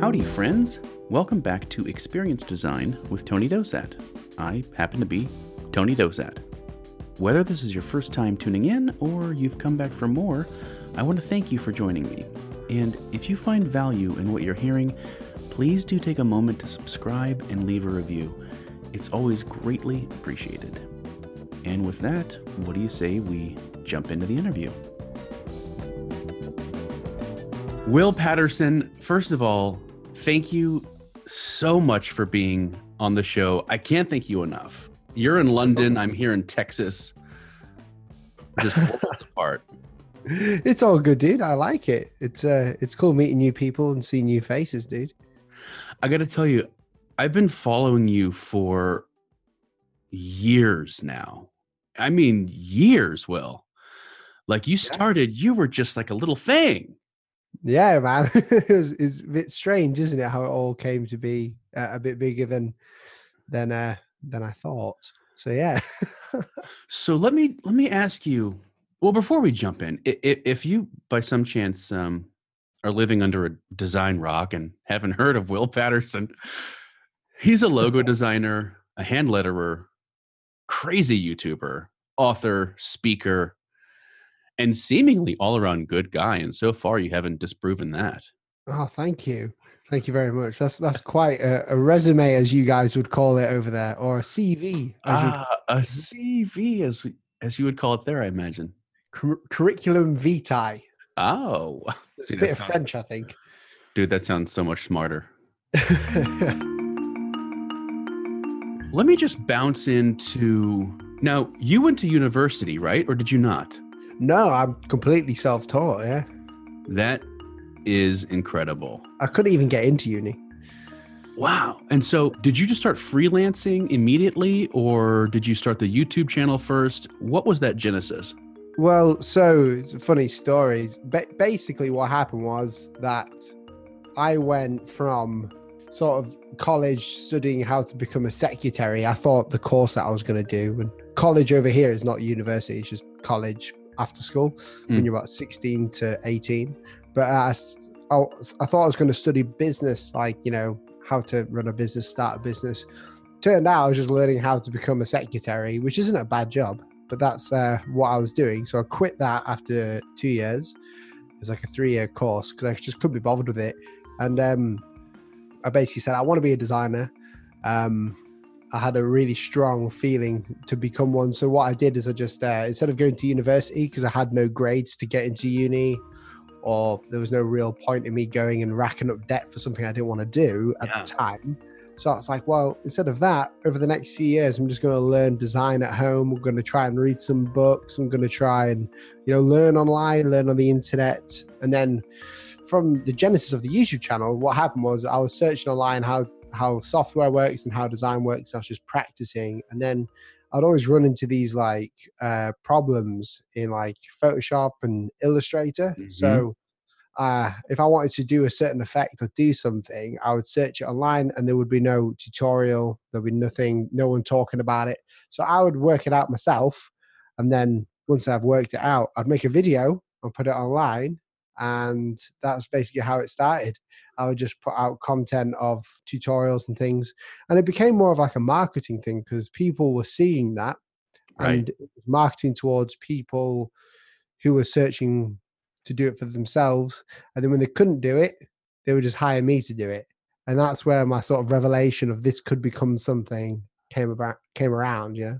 Howdy, friends. Welcome back to Experience Design with Tony Dosat. I happen to be Tony Dosat. Whether this is your first time tuning in or you've come back for more, I want to thank you for joining me. And if you find value in what you're hearing, please do take a moment to subscribe and leave a review. It's always greatly appreciated. And with that, what do you say we jump into the interview? Will Paterson, first of all, thank you so much for being on the show. I can't thank you enough. You're in London, I'm here in Texas. Just apart. It's all good, dude. I like it. It's uh it's cool meeting new people and seeing new faces, dude. I got to tell you, I've been following you for years now. I mean, years, Will. Like you started, you were just like a little thing. Yeah, man. it was, it's a bit strange, isn't it? How it all came to be uh, a bit bigger than than uh than I thought. So yeah. so let me let me ask you. Well, before we jump in, if, if you by some chance um, are living under a design rock and haven't heard of Will Paterson, he's a logo designer, a hand letterer, crazy YouTuber, author, speaker, and seemingly all around good guy. And so far, you haven't disproven that. Oh, thank you. Thank you very much. That's that's quite a, a resume, as you guys would call it over there, or a CV. Ah, a CV, as as you would call it there, I imagine. Cur- curriculum vitae. Oh, it's See, a bit of sounds, French, I think. Dude, that sounds so much smarter. Let me just bounce into now. You went to university, right, or did you not? No, I'm completely self-taught. Yeah. That is incredible. I couldn't even get into uni. Wow. And so, did you just start freelancing immediately, or did you start the YouTube channel first? What was that genesis? Well, so it's a funny story. Ba- basically, what happened was that I went from sort of college studying how to become a secretary. I thought the course that I was going to do, and college over here is not university; it's just college after school mm. when you're about 16 to 18. But I, I, I thought I was going to study business, like, you know, how to run a business, start a business. Turned out I was just learning how to become a secretary, which isn't a bad job, but that's uh, what I was doing. So I quit that after two years. It was like a three year course because I just couldn't be bothered with it. And um, I basically said, I want to be a designer. Um, I had a really strong feeling to become one. So what I did is I just uh, instead of going to university because I had no grades to get into uni, or there was no real point in me going and racking up debt for something I didn't want to do at yeah. the time. So I was like, well, instead of that, over the next few years, I'm just going to learn design at home. I'm going to try and read some books. I'm going to try and, you know, learn online, learn on the internet. And then from the genesis of the YouTube channel, what happened was I was searching online how how software works and how design works. I was just practicing, and then I'd always run into these like uh, problems in like Photoshop and Illustrator. Mm-hmm. So uh, if I wanted to do a certain effect or do something, I would search it online, and there would be no tutorial. There'd be nothing, no one talking about it. So I would work it out myself, and then once I've worked it out, I'd make a video and put it online, and that's basically how it started. I would just put out content of tutorials and things, and it became more of like a marketing thing because people were seeing that right. and marketing towards people who were searching to do it for themselves, and then when they couldn't do it, they would just hire me to do it, and that's where my sort of revelation of this could become something came about came around, you know.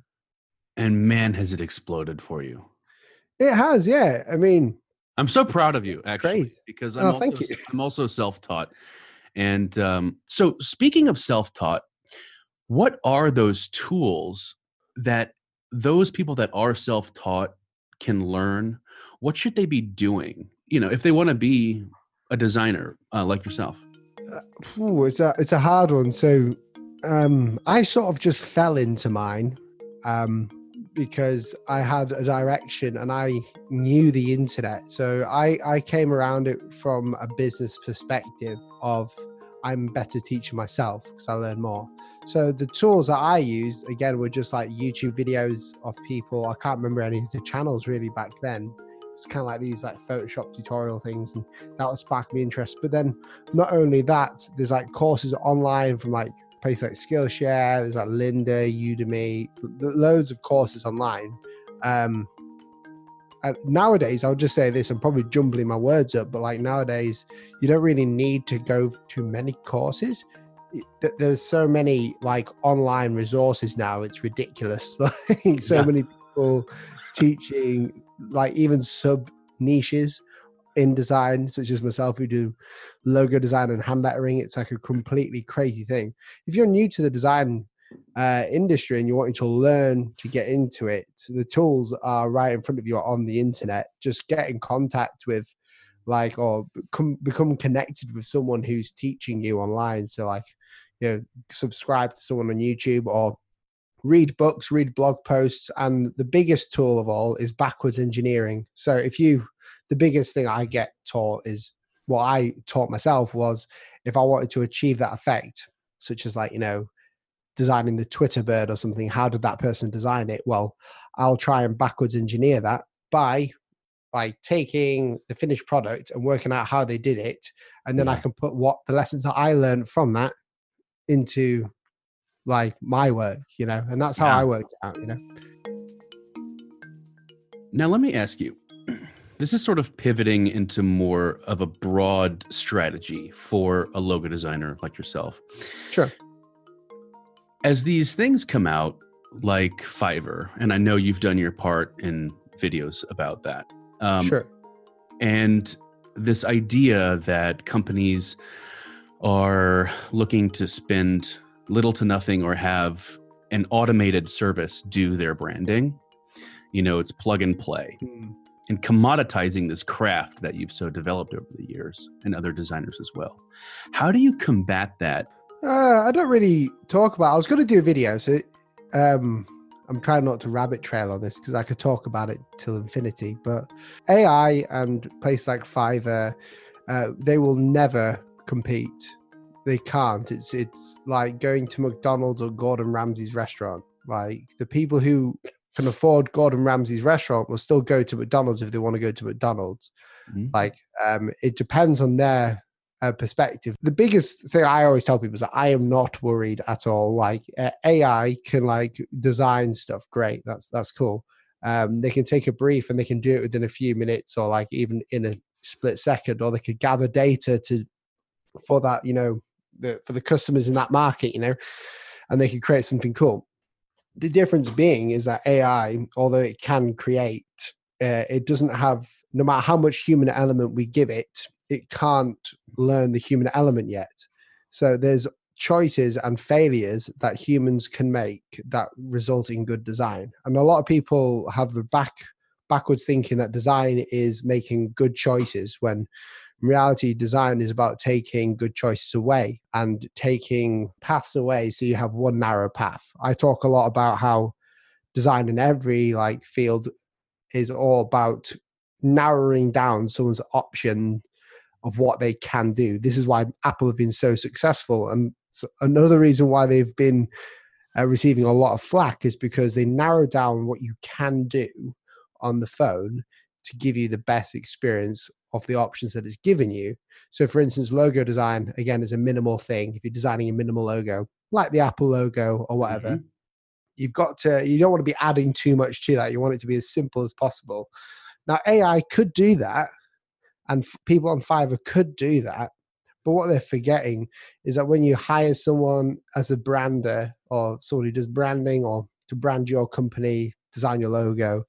And man, has it exploded for you! It has, yeah. I mean, I'm so proud of you, actually, Praise. because I'm, oh, also, I'm also self-taught. And um, so, speaking of self-taught, what are those tools that those people that are self-taught can learn? What should they be doing? You know, if they want to be a designer uh, like yourself. Uh, ooh, it's a it's a hard one. So, um, I sort of just fell into mine. Um, because I had a direction and I knew the internet. So I, I came around it from a business perspective of I'm better teaching myself because I learn more. So the tools that I used again were just like YouTube videos of people. I can't remember any of the channels really back then. it's kind of like these like Photoshop tutorial things, and that would spark me interest. But then, not only that, there's like courses online from like places like Skillshare, there's like Lynda, Udemy, loads of courses online. Um, and nowadays, I'll just say this, I'm probably jumbling my words up, but like nowadays, you don't really need to go to many courses. There's so many like online resources now, it's ridiculous. Like so yeah. many people teaching like even sub niches in design, such as myself, who do logo design and hand lettering. It's like a completely crazy thing. If you're new to the design uh, industry and you're wanting to learn to get into it, the tools are right in front of you on the internet. Just get in contact with, like, or become become connected with someone who's teaching you online. So, like, you know, subscribe to someone on YouTube or read books, read blog posts, and the biggest tool of all is backwards engineering. So if you, the biggest thing I get taught is what I taught myself was if I wanted to achieve that effect, such as like, you know, designing the Twitter bird or something, how did that person design it? Well, I'll try and backwards engineer that by by taking the finished product and working out how they did it, and then yeah. I can put what the lessons that I learned from that into like my work, you know, and that's how yeah. I worked out, you know. Now, let me ask you this is sort of pivoting into more of a broad strategy for a logo designer like yourself. Sure. As these things come out, like Fiverr, and I know you've done your part in videos about that. Um, sure. And this idea that companies are looking to spend little to nothing or have an automated service do their branding. You know, it's plug and play. Mm. And commoditizing this craft that you've so developed over the years and other designers as well. How do you combat that? Uh, I don't really talk about. I was going to do a video, so um, I'm trying not to rabbit trail on this because I could talk about it till infinity. But AI and places like Fiverr, uh, they will never compete they can't. It's it's like going to McDonald's or Gordon Ramsay's restaurant. Like the people who can afford Gordon Ramsay's restaurant will still go to McDonald's if they want to go to McDonald's. Mm-hmm. Like um, it depends on their uh, perspective. The biggest thing I always tell people is that I am not worried at all. Like uh, AI can like design stuff, great. That's that's cool. Um, they can take a brief and they can do it within a few minutes or like even in a split second, or they could gather data to for that you know the for the customers in that market, you know, and they can create something cool. The difference being is that AI, although it can create, uh, it doesn't have no matter how much human element we give it, it can't learn the human element yet. So there's choices and failures that humans can make that result in good design. And a lot of people have the back backwards thinking that design is making good choices when reality, design is about taking good choices away and taking paths away so you have one narrow path. I talk a lot about how design in every like field is all about narrowing down someone's option of what they can do. This is why Apple have been so successful. And another reason why they've been uh, receiving a lot of flack is because they narrow down what you can do on the phone to give you the best experience of the options that it's given you. So, for instance, logo design again is a minimal thing. If you're designing a minimal logo, like the Apple logo or whatever, mm-hmm. you've got to. You don't want to be adding too much to that. You want it to be as simple as possible. Now, AI could do that, and people on Fiverr could do that. But what they're forgetting is that when you hire someone as a brander or someone who does branding or to brand your company, design your logo,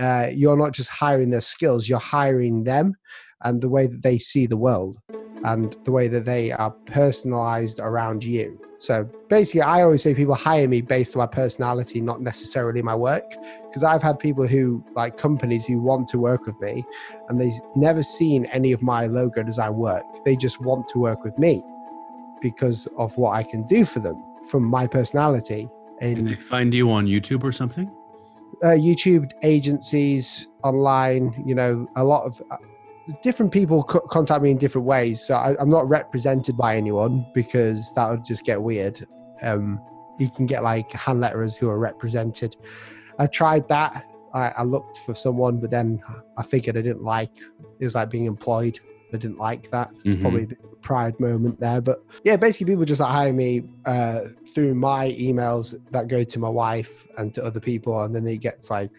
uh, you're not just hiring their skills, you're hiring them and the way that they see the world and the way that they are personalized around you. So basically, I always say people hire me based on my personality, not necessarily my work. Because I've had people who, like companies, who want to work with me and they've never seen any of my logo design work. They just want to work with me because of what I can do for them from my personality. And can they find you on YouTube or something? Uh, YouTube agencies online, you know, a lot of different people co- contact me in different ways. So I, am not represented by anyone because that would just get weird. Um, you can get like hand letterers who are represented. I tried that I, I looked for someone, but then I figured I didn't like it was like being employed. I didn't like that. It's Mhm. probably a bit of a pride moment there, but yeah, basically people just like hire me uh, through my emails that go to my wife and to other people, and then it gets like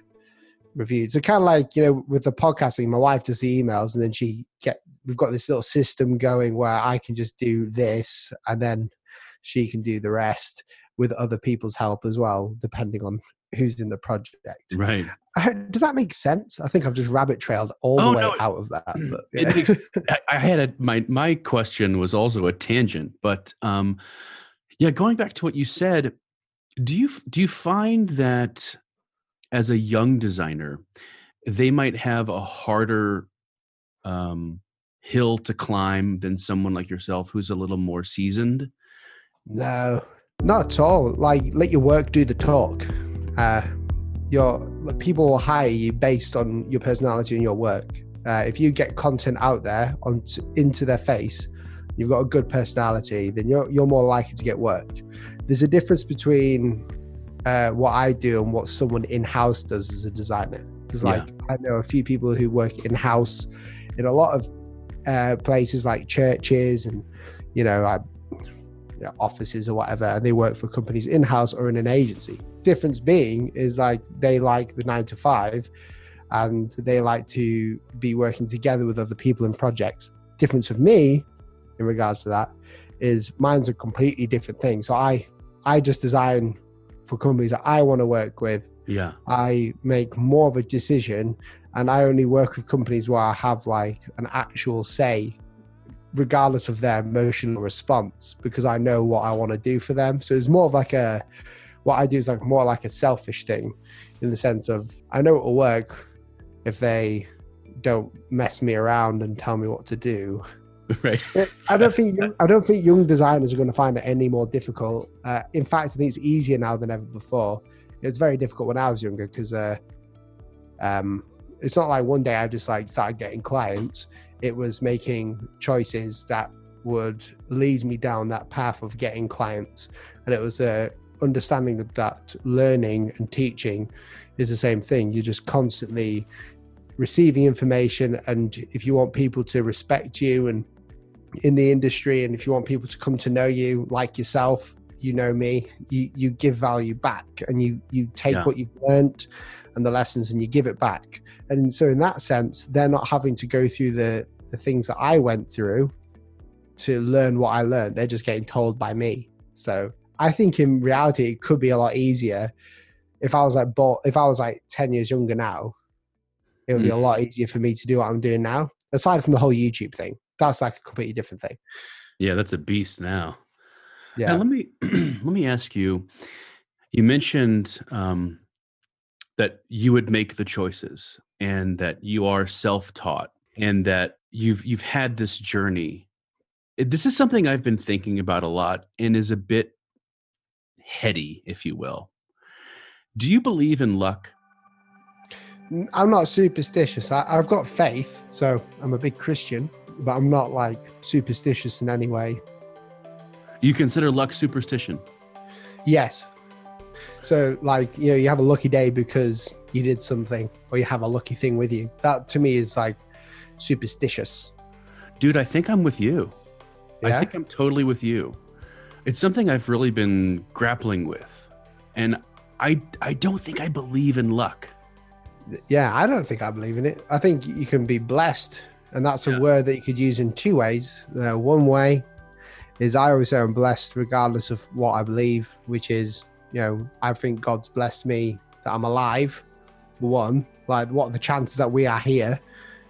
reviewed. So kind of like you know with the podcasting, my wife does the emails, and then she get we've got this little system going where I can just do this, and then she can do the rest with other people's help as well, depending on who's in the project. Right. Does that make sense? I think I've just rabbit trailed all Oh, the way no, out of that. But, It yeah. I had a my my question was also a tangent, but um, yeah, going back to what you said, do you do you find that as a young designer, they might have a harder um, hill to climb than someone like yourself who's a little more seasoned? no, not at all. Like let your work do the talk. Uh, your people will hire you based on your personality and your work. Uh, if you get content out there on into their face, you've got a good personality, then you're you're more likely to get work. There's a difference between uh, what I do and what someone in house does as a designer. Because Yeah. like I know a few people who work in house in a lot of uh, places like churches and you know, I, you know, offices or whatever, and they work for companies in house or in an agency. Difference being is like they like the nine to five, and they like to be working together with other people in projects. Difference with me, in regards to that, is mine's a completely different thing. So I, I just design for companies that I want to work with Yeah. I make more of a decision and I only work with companies where I have like an actual say, regardless of their emotional response, because I know what I want to do for them. So it's more of like a, what I do is like more like a selfish thing in the sense of I know it will work if they don't mess me around and tell me what to do. right. I don't think I don't think young designers are going to find it any more difficult. Uh, in fact, I think it's easier now than ever before. It was very difficult when I was younger because uh, um, it's not like one day I just like started getting clients. It was making choices that would lead me down that path of getting clients, and it was uh, understanding that, that learning and teaching is the same thing. You're just constantly receiving information, and if you want people to respect you and in the industry and if you want people to come to know you like yourself you know me you you give value back and you you take Yeah. what you've learned and the lessons and you give it back and so in that sense they're not having to go through the the things that i went through to learn what i learned they're just getting told by me so i think in reality it could be a lot easier if i was like but if i was like 10 years younger now it would be a Mm. lot easier for me to do what i'm doing now aside from the whole youtube thing that's like a completely different thing Yeah, that's a beast now. yeah Now let me let me ask you. You mentioned um, that you would make the choices, and that you are self-taught, and that you've you've had this journey. This is something I've been thinking about a lot, and is a bit heady, if you will. Do you believe in luck? i'm not superstitious I, i've got faith so i'm a big christian but i'm not like superstitious in any way you consider luck superstition? yes so like you know you have a lucky day because you did something or you have a lucky thing with you that to me is like superstitious Dude, I think I'm with you. I think I'm totally with you. It's something I've really been grappling with. And I I don't think I believe in luck. yeah i don't think i believe in it i think you can be blessed and that's a Yeah. word that you could use in two ways uh, one way is i always say i'm blessed regardless of what i believe which is you know i think god's blessed me that i'm alive for one. Like what are the chances that we are here?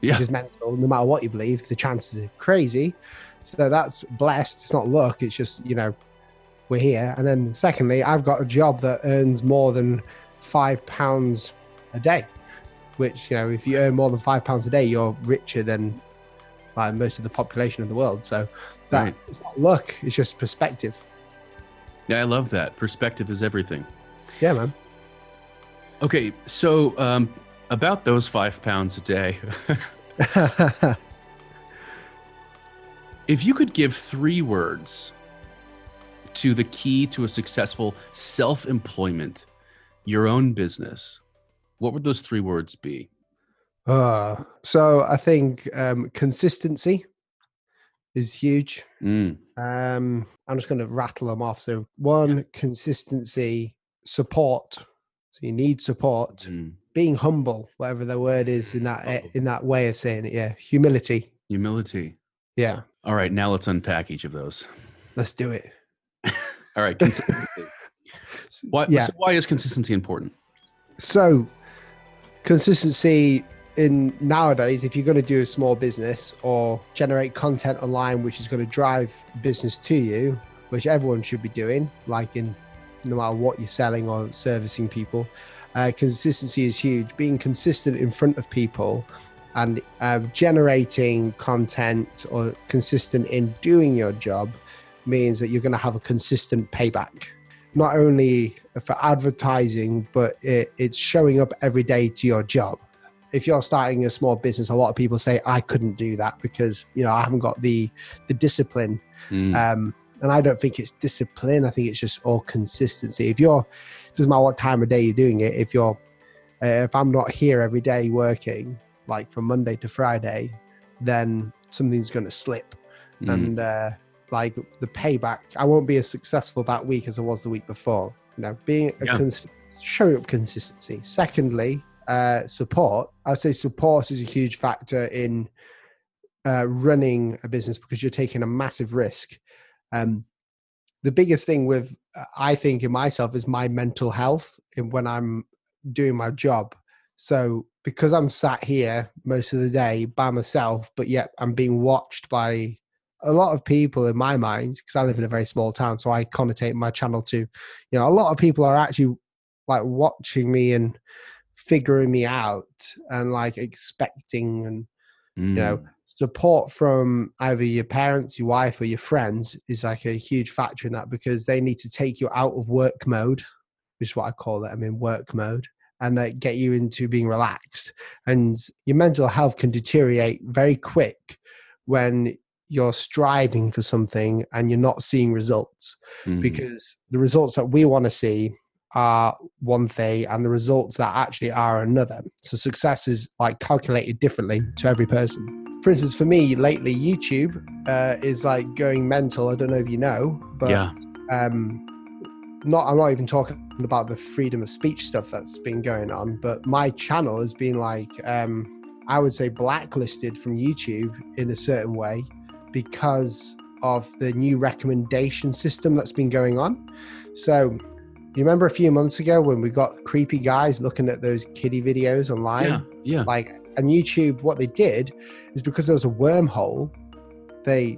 Yeah. which is mental no matter what you believe the chances are crazy. So that's blessed. It's not luck. It's just you know we're here. And then secondly i've got a job that earns more than five pounds a day which you know if you earn more than five pounds a day you're richer than like most of the population of the world. So that Right. it's not luck. It's just perspective Yeah, I love that. Perspective is everything. yeah man Okay, so um, about those five pounds a day, if you could give three words to the key to a successful self employment, your own business, what would those three words be? Uh, so I think um, consistency is huge. Mm. Um, I'm just going to rattle them off. So one, consistency, support. So you need support. Mm. Being humble, whatever the word is in that Oh. in that way of saying it. Yeah, humility. Humility. Yeah, All right, now let's unpack each of those. let's do it. All right, consistency. why, Yeah. so why is consistency important? So, consistency in nowadays, if you're going to do a small business or generate content online, which is going to drive business to you, which everyone should be doing, like in no matter what you're selling or servicing people, uh, consistency is huge. Being consistent in front of people and uh, generating content or consistent in doing your job means that you're going to have a consistent payback not only for advertising, but it, it's showing up every day to your job. If you're starting a small business, a lot of people say, "I couldn't do that because you know I haven't got the the discipline." Mm. Um, and I don't think it's discipline. I think it's just all consistency. If you're doesn't matter what time of day you're doing it. If you're uh, if I'm not here every day working, like from Monday to Friday, then something's going to slip Mm. and uh, like the payback, I won't be as successful that week as I was the week before. You know, being a Yeah. cons- showing up consistency. Secondly, uh, support. I'd say support is a huge factor in uh, running a business because you're taking a massive risk. Um, the biggest thing with uh, I think in myself is my mental health in when I'm doing my job. So because I'm sat here most of the day by myself, but yet I'm being watched by a lot of people in my mind because I live in a very small town, so I connotate my channel to, you know, a lot of people are actually like watching me and figuring me out and like expecting and Mm. know, support from either your parents, your wife, or your friends is like a huge factor in that because they need to take you out of work mode, which is what I call it. I'm in work mode, and get you into being relaxed. And your mental health can deteriorate very quick when you're striving for something and you're not seeing results Mm. because the results that we want to see are one thing and the results that actually are another. So success is like calculated differently to every person. For instance, for me lately, YouTube uh, is like going mental. I don't know if you know, but yeah. um, not. I'm not even talking about the freedom of speech stuff that's been going on, but my channel has been like, um, I would say, blacklisted from YouTube in a certain way because of the new recommendation system that's been going on. So, you remember a few months ago when we got creepy guys looking at those kiddie videos online? Yeah. Yeah. like and youtube what they did is because there was a wormhole they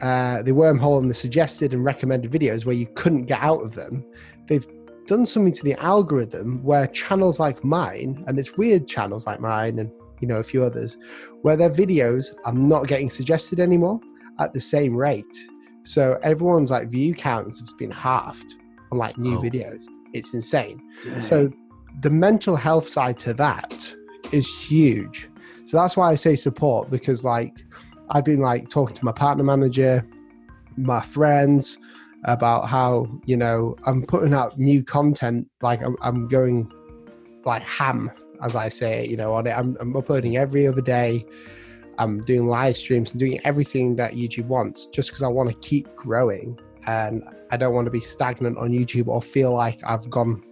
uh the wormhole in the suggested and recommended videos where you couldn't get out of them they've done something to the algorithm where channels like mine and it's weird channels like mine and you know a few others where their videos are not getting suggested anymore at the same rate so everyone's like view counts has been halved on like new Oh. videos it's insane so the mental health side to that is huge. So that's why I say support because like I've been like talking to my partner manager, my friends about how, you know, I'm putting out new content like I'm, I'm going like ham as I say, you know, on it. I'm, I'm uploading every other day. I'm doing live streams and doing everything that YouTube wants just because I want to keep growing and I don't want to be stagnant on YouTube or feel like I've gone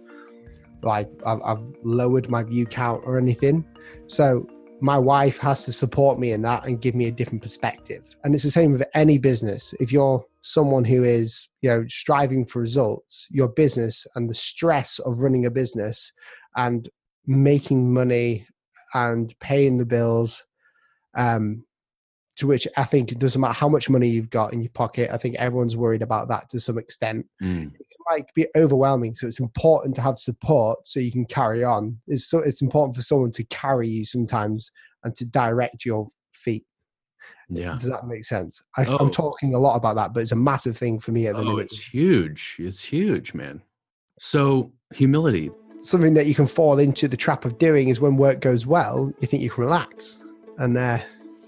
like I've, I've lowered my view count or anything. So my wife has to support me in that and give me a different perspective. And it's the same with any business. If you're someone who is, you know, striving for results, your business and the stress of running a business and making money and paying the bills, um, to which I think it doesn't matter how much money you've got in your pocket. I think everyone's worried about that to some extent Mm. it can like be overwhelming. So it's important to have support so you can carry on. It's so it's important for someone to carry you sometimes and to direct your feet. Yeah. Does that make sense? I, Oh. I'm talking a lot about that, but it's a massive thing for me at the Oh, minute. it's huge. It's huge, man. So humility. Something that you can fall into the trap of doing is when work goes well, you think you can relax, and uh,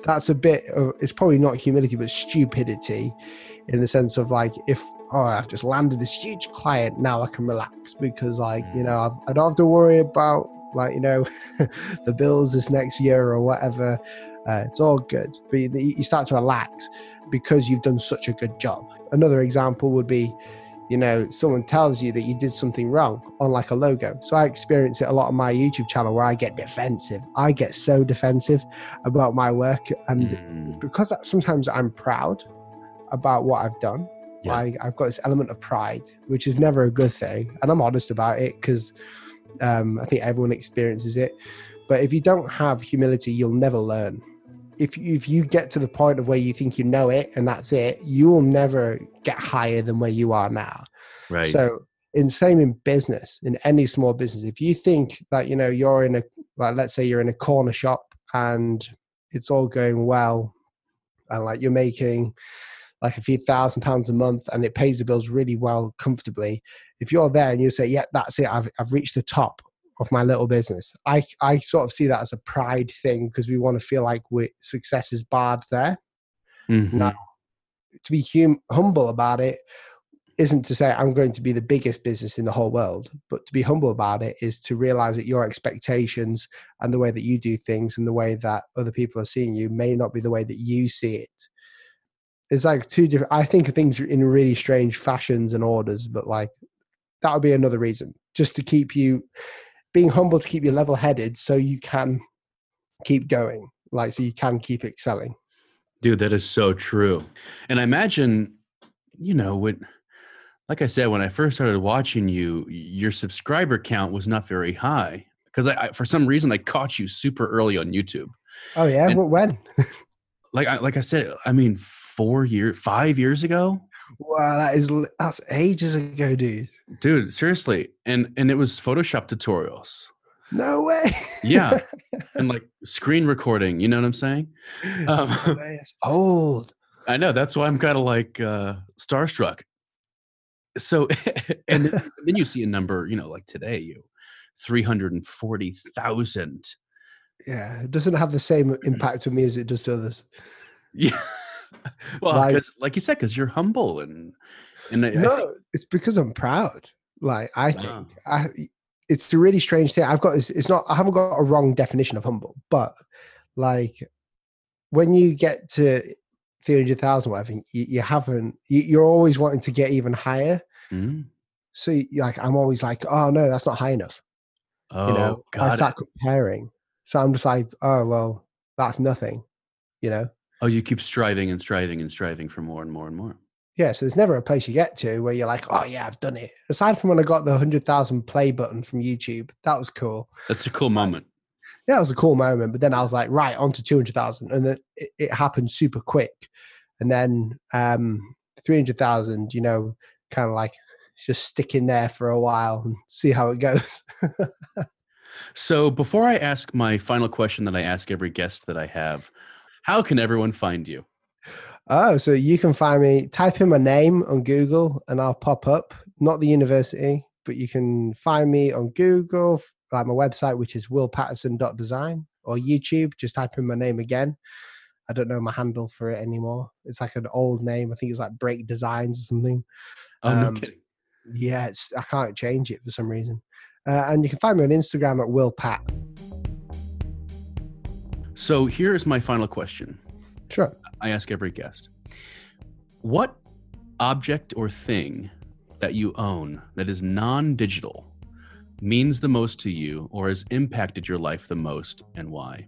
that's a bit. Of, it's probably not humility, but stupidity, in the sense of like if oh I've just landed this huge client, now I can relax because like you know I've, I don't have to worry about like you know the bills this next year or whatever. Uh, it's all good. But you, you start to relax because you've done such a good job. Another example would be you know someone tells you that you did something wrong on like a logo. So i experience it a lot on my youtube channel where i get defensive. I get so defensive about my work and Mm, because sometimes i'm proud about what i've done. Yeah. I, i've got this element of pride which is never a good thing and i'm honest about it because um, i think everyone experiences it. But if you don't have humility you'll never learn if, you- if you get to the point of where you think you know it and that's it you will never get higher than where you are now right. so in same in business, in any small business, if you think that you know you're in a like let's say you're in a corner shop and it's all going well and like you're making like a few thousand pounds a month and it pays the bills really well comfortably if you're there and you say yeah that's it i've, I've reached the top of my little business i i sort of see that as a pride thing because we want to feel like we success is barred there Mhm. no. to be hum- humble about it isn't to say I'm going to be the biggest business in the whole world, but to be humble about it is to realize that your expectations and the way that you do things and the way that other people are seeing you may not be the way that you see it. It's like two different, I think things in really strange fashions and orders, but like that would be another reason just to keep you being humble, to keep you level headed so you can keep going, like so you can keep excelling. Dude, that is so true. And I imagine, you know, when, like I said, when I first started watching you, your subscriber count was not very high because I, I, for some reason, I caught you super early on YouTube. Oh yeah, And- when? Like, I, like I said, I mean, four years, five years ago, Wow, that is that's ages ago, dude. Dude. Seriously, and and it was Photoshop tutorials. No way. Yeah, and like screen recording. You know what I'm saying? Um, No old. I know that's why I'm kind of like uh, starstruck. So, and then, then you see a number, you know, like today, you three hundred and forty thousand. Yeah, it doesn't have the same impact on me as it does to others. Yeah. well, Like- because like you said, because you're humble and and I think- No, it's because I'm proud. Like I think Wow. I, it's a really strange thing. I've got. It's not. I haven't got a wrong definition of humble, but like when you get to three hundred thousand, whatever, you, you haven't. You, you're always wanting to get even higher. Mm. So you, like I'm always like, oh no, that's not high enough. oh, you know, I got it. start comparing. So I'm just like, oh well, that's nothing. You know. Oh, you keep striving and striving and striving for more and more and more. Yeah, so there's never a place you get to where you're like, oh yeah, I've done it. Aside from when I got the hundred thousand play button from YouTube, that was cool. That's a cool moment. Yeah, it was a cool moment. But then I was like, right, on to two hundred thousand, and then it, it happened super quick. And then um, three hundred thousand, you know, kind of like just stick in there for a while and see how it goes. So, before I ask my final question that I ask every guest that I have, how can everyone find you? Oh, so you can find me. Type in my name on Google, and I'll pop up. Not the university, but you can find me on Google, like my website, which is willpaterson.design, or YouTube. Just type in my name again. I don't know my handle for it anymore. It's like an old name. I think it's like Break Designs or something. Oh, no Um, kidding. Yeah, it's I can't change it for some reason. Uh, and you can find me on Instagram at Will Pat. So, here's my final question. Sure. I ask every guest What object or thing that you own that is non digital means the most to you or has impacted your life the most and why?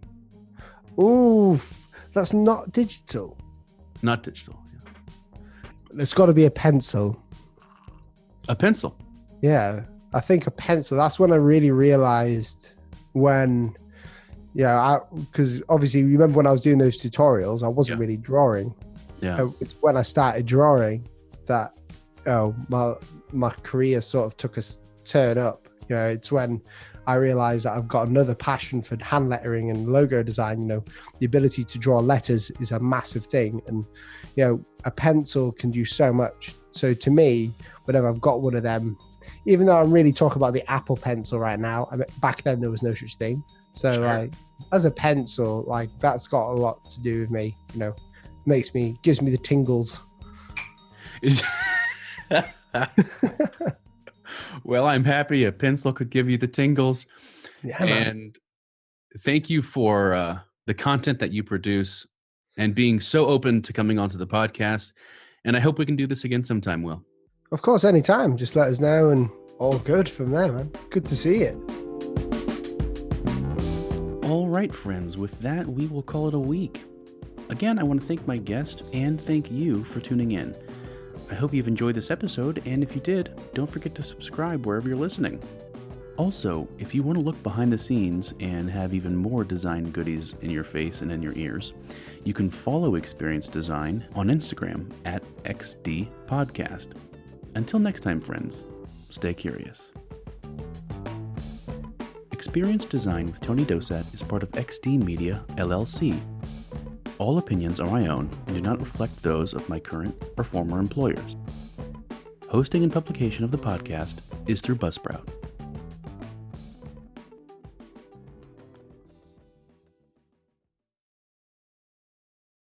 Oof, that's not digital. Not digital. yeah. It's got to be a pencil. A pencil. Yeah, I think a pencil. That's when I really realized when, yeah, because obviously, you remember when I was doing those tutorials, I wasn't Yeah. really drawing. Yeah. Uh, It's when I started drawing that, oh, my my career sort of took a turn up. You know, it's when I realized that I've got another passion for hand lettering and logo design. You know, the ability to draw letters is a massive thing, and you know, a pencil can do so much. So to me, whenever I've got one of them, even though I'm really talking about the Apple Pencil right now, I mean, back then there was no such thing. So Sure. like, as a pencil, like that's got a lot to do with me. You know, makes me gives me the tingles. Is well, I'm happy a pencil could give you the tingles. Yeah, and thank you for uh, the content that you produce and being so open to coming onto the podcast. And I hope we can do this again sometime, Will. Of course, anytime. Just let us know and all good from there, man. Good to see you. All right, friends, with that, we will call it a week. Again, I want to thank my guest and thank you for tuning in. I hope you've enjoyed this episode, and if you did, don't forget to subscribe wherever you're listening. Also, if you want to look behind the scenes and have even more design goodies in your face and in your ears, you can follow Experience Design on Instagram at XD Podcast. Until next time, friends, stay curious. Experience Design with Tony Dosat is part of XD Media, LLC. All opinions are my own and do not reflect those of my current or former employers. Hosting and publication of the podcast is through Buzzsprout.